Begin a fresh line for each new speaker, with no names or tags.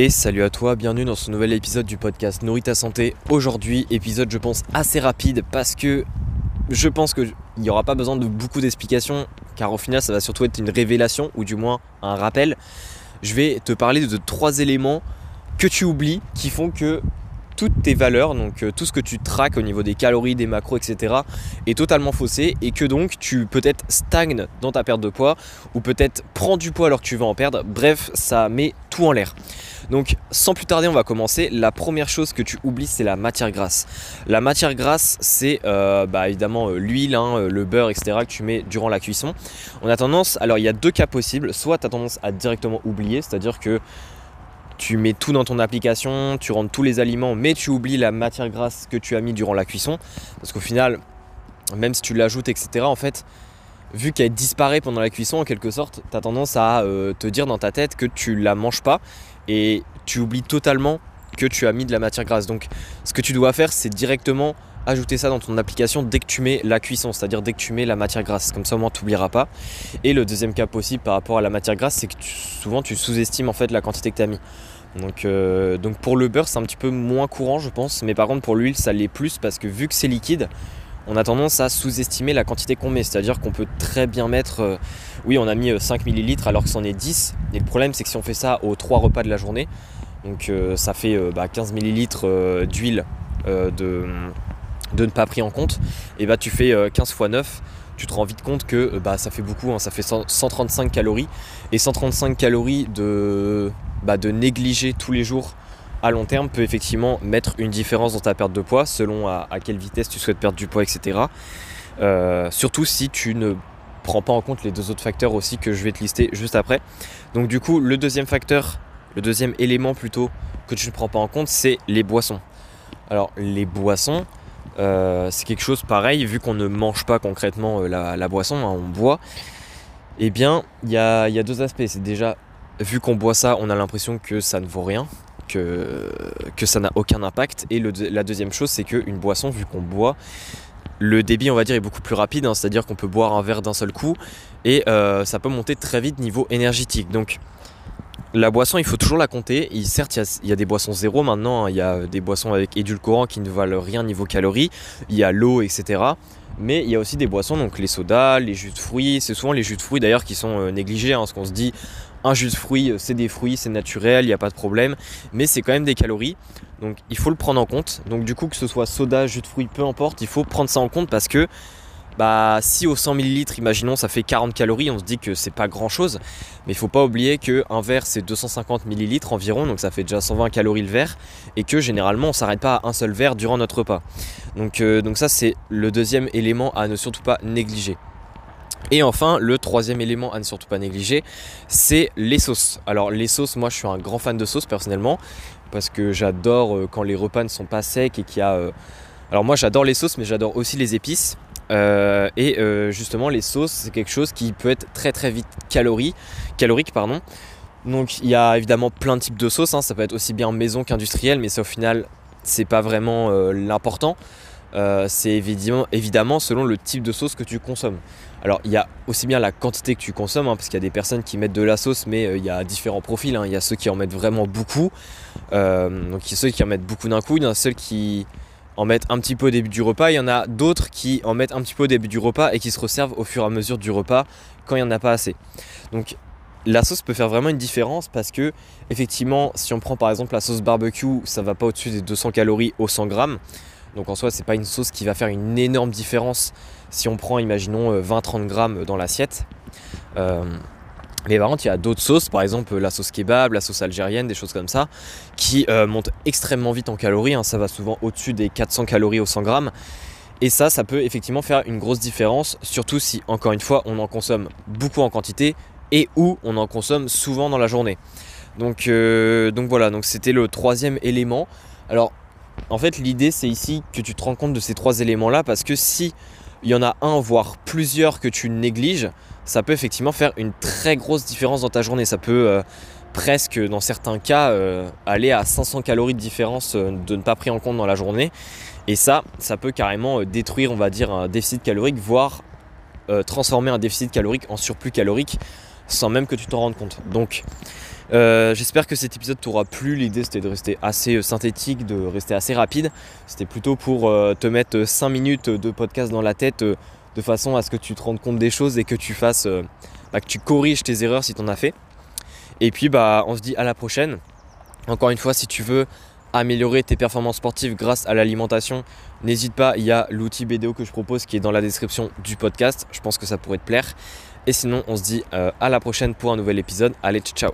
Et salut à toi, bienvenue dans ce nouvel épisode du podcast Nourrit ta santé. Aujourd'hui, épisode je pense assez rapide parce que je pense qu'il n'y aura pas besoin de beaucoup d'explications car au final ça va surtout être une révélation ou du moins un rappel. Je vais te parler de trois éléments que tu oublies qui font que toutes tes valeurs, donc euh, tout ce que tu traques au niveau des calories, des macros, etc., est totalement faussé et que donc tu peut-être stagnes dans ta perte de poids ou peut-être prends du poids alors que tu veux en perdre. Bref, ça met tout en l'air. Donc sans plus tarder, on va commencer. La première chose que tu oublies, c'est la matière grasse. La matière grasse, c'est euh, bah, évidemment euh, l'huile, hein, le beurre, etc. que tu mets durant la cuisson. On a tendance, alors il y a deux cas possibles. Soit tu as tendance à directement oublier, c'est-à-dire que tu mets tout dans ton application, tu rentres tous les aliments, mais tu oublies la matière grasse que tu as mis durant la cuisson. Parce qu'au final, même si tu l'ajoutes, etc., en fait, vu qu'elle disparaît pendant la cuisson, en quelque sorte, tu as tendance à euh, te dire dans ta tête que tu la manges pas et tu oublies totalement que tu as mis de la matière grasse. Donc, ce que tu dois faire, c'est directement ajouter ça dans ton application dès que tu mets la cuisson, c'est-à-dire dès que tu mets la matière grasse. Comme ça, au moins, tu n'oublieras pas. Et le deuxième cas possible par rapport à la matière grasse, c'est que souvent, tu sous-estimes en fait la quantité que tu as mis. Donc, euh, donc pour le beurre, c'est un petit peu moins courant, je pense. Mais par contre, pour l'huile, ça l'est plus parce que vu que c'est liquide, on a tendance à sous-estimer la quantité qu'on met. C'est-à-dire qu'on peut très bien mettre, euh, oui, on a mis 5 euh, ml alors que c'en est 10. Et le problème, c'est que si on fait ça aux 3 repas de la journée, donc ça fait 15 bah, ml d'huile de, de ne pas pris en compte, et bah tu fais 15 x 9 tu te rends vite compte que bah, ça fait beaucoup, hein. ça fait 135 calories. Et 135 calories de, bah, de négliger tous les jours à long terme peut effectivement mettre une différence dans ta perte de poids selon à, quelle vitesse tu souhaites perdre du poids, etc. Euh, surtout si tu ne prends pas en compte les deux autres facteurs aussi que je vais te lister juste après. Donc du coup, le deuxième facteur, le deuxième élément plutôt que tu ne prends pas en compte, c'est les boissons. Alors les boissons, euh, c'est quelque chose pareil, vu qu'on ne mange pas concrètement euh, la, boisson, hein, on boit. Eh bien, il y a, deux aspects. C'est déjà vu qu'on boit ça, on a l'impression que ça ne vaut rien, que, que ça n'a aucun impact. Et la deuxième chose, c'est qu'une boisson, vu qu'on boit, le débit, on va dire, est beaucoup plus rapide, hein, c'est-à-dire qu'on peut boire un verre d'un seul coup et euh, ça peut monter très vite niveau énergétique. Donc, la boisson, il faut toujours la compter. certes, il y, a, des boissons zéro maintenant. Hein. il y a des boissons avec édulcorants qui ne valent rien niveau calories. Il y a l'eau, etc. Mais il y a aussi des boissons, donc les sodas, les jus de fruits. C'est souvent les jus de fruits d'ailleurs qui sont euh, négligés. Hein, parce qu'on se dit, un jus de fruits, euh, c'est des fruits, c'est naturel, il n'y a pas de problème, mais c'est quand même des calories. Donc il faut le prendre en compte. Donc du coup que ce soit soda, jus de fruits, peu importe, il faut prendre ça en compte parce que bah si au 100 ml, imaginons ça fait 40 calories, on se dit que c'est pas grand chose, mais il faut pas oublier que un verre c'est 250 ml environ, donc ça fait déjà 120 calories le verre, et que généralement on s'arrête pas à un seul verre durant notre repas. Donc, euh, donc ça c'est le deuxième élément à ne surtout pas négliger. Et enfin, le troisième élément à ne surtout pas négliger, c'est les sauces. Alors les sauces, moi je suis un grand fan de sauces personnellement, parce que j'adore euh, quand les repas ne sont pas secs et qu'il y a... Euh, alors moi j'adore les sauces, mais j'adore aussi les épices. Euh, et justement les sauces, c'est quelque chose qui peut être très très vite calorique. Donc il y a évidemment plein de types de sauces, hein. ça peut être aussi bien maison qu'industriel, mais ça au final c'est pas vraiment l'important. c'est évidemment, évidemment selon le type de sauce que tu consommes. Alors il y a aussi bien la quantité que tu consommes, hein, parce qu'il y a des personnes qui mettent de la sauce, mais euh, il y a différents profils. Hein. Il y a ceux qui en mettent vraiment beaucoup, euh, donc il y a ceux qui en mettent beaucoup d'un coup, il y en a ceux qui en mettent un petit peu au début du repas, il y en a d'autres qui en mettent un petit peu au début du repas et qui se resservent au fur et à mesure du repas quand il n'y en a pas assez. Donc la sauce peut faire vraiment une différence parce que effectivement si on prend par exemple la sauce barbecue ça va pas au-dessus des 200 calories au 100 grammes donc en soi c'est pas une sauce qui va faire une énorme différence si on prend, imaginons, 20-30 euh, grammes dans l'assiette. Euh, mais par contre, il y a d'autres sauces, par exemple la sauce kebab, la sauce algérienne, des choses comme ça, qui euh, montent extrêmement vite en calories. Hein. ça va souvent au-dessus des 400 calories au 100 grammes. Et ça, ça peut effectivement faire une grosse différence, surtout si, encore une fois, on en consomme beaucoup en quantité et où on en consomme souvent dans la journée. Donc, donc voilà, donc c'était le troisième élément. Alors, en fait, l'idée, c'est ici que tu te rends compte de ces trois éléments-là, parce que si il y en a un, voire plusieurs que tu négliges, ça peut effectivement faire une très grosse différence dans ta journée. Ça peut euh, presque, dans certains cas, euh, aller à 500 calories de différence euh, de ne pas pris en compte dans la journée. Et ça, ça peut carrément détruire, on va dire, un déficit calorique, voire transformer un déficit calorique en surplus calorique. sans même que tu t'en rendes compte. Donc j'espère que cet épisode t'aura plu. L'idée c'était de rester assez synthétique, de rester assez rapide. C'était plutôt pour te mettre 5 minutes de podcast dans la tête de façon à ce que tu te rendes compte des choses et que tu fasses, bah, que tu corriges tes erreurs si tu en as fait. Et puis bah on se dit à la prochaine. Encore une fois, si tu veux améliorer tes performances sportives grâce à l'alimentation, n'hésite pas, il y a l'outil BDO que je propose qui est dans la description du podcast. Je pense que ça pourrait te plaire. Et sinon, on se dit à la prochaine pour un nouvel épisode. Allez, ciao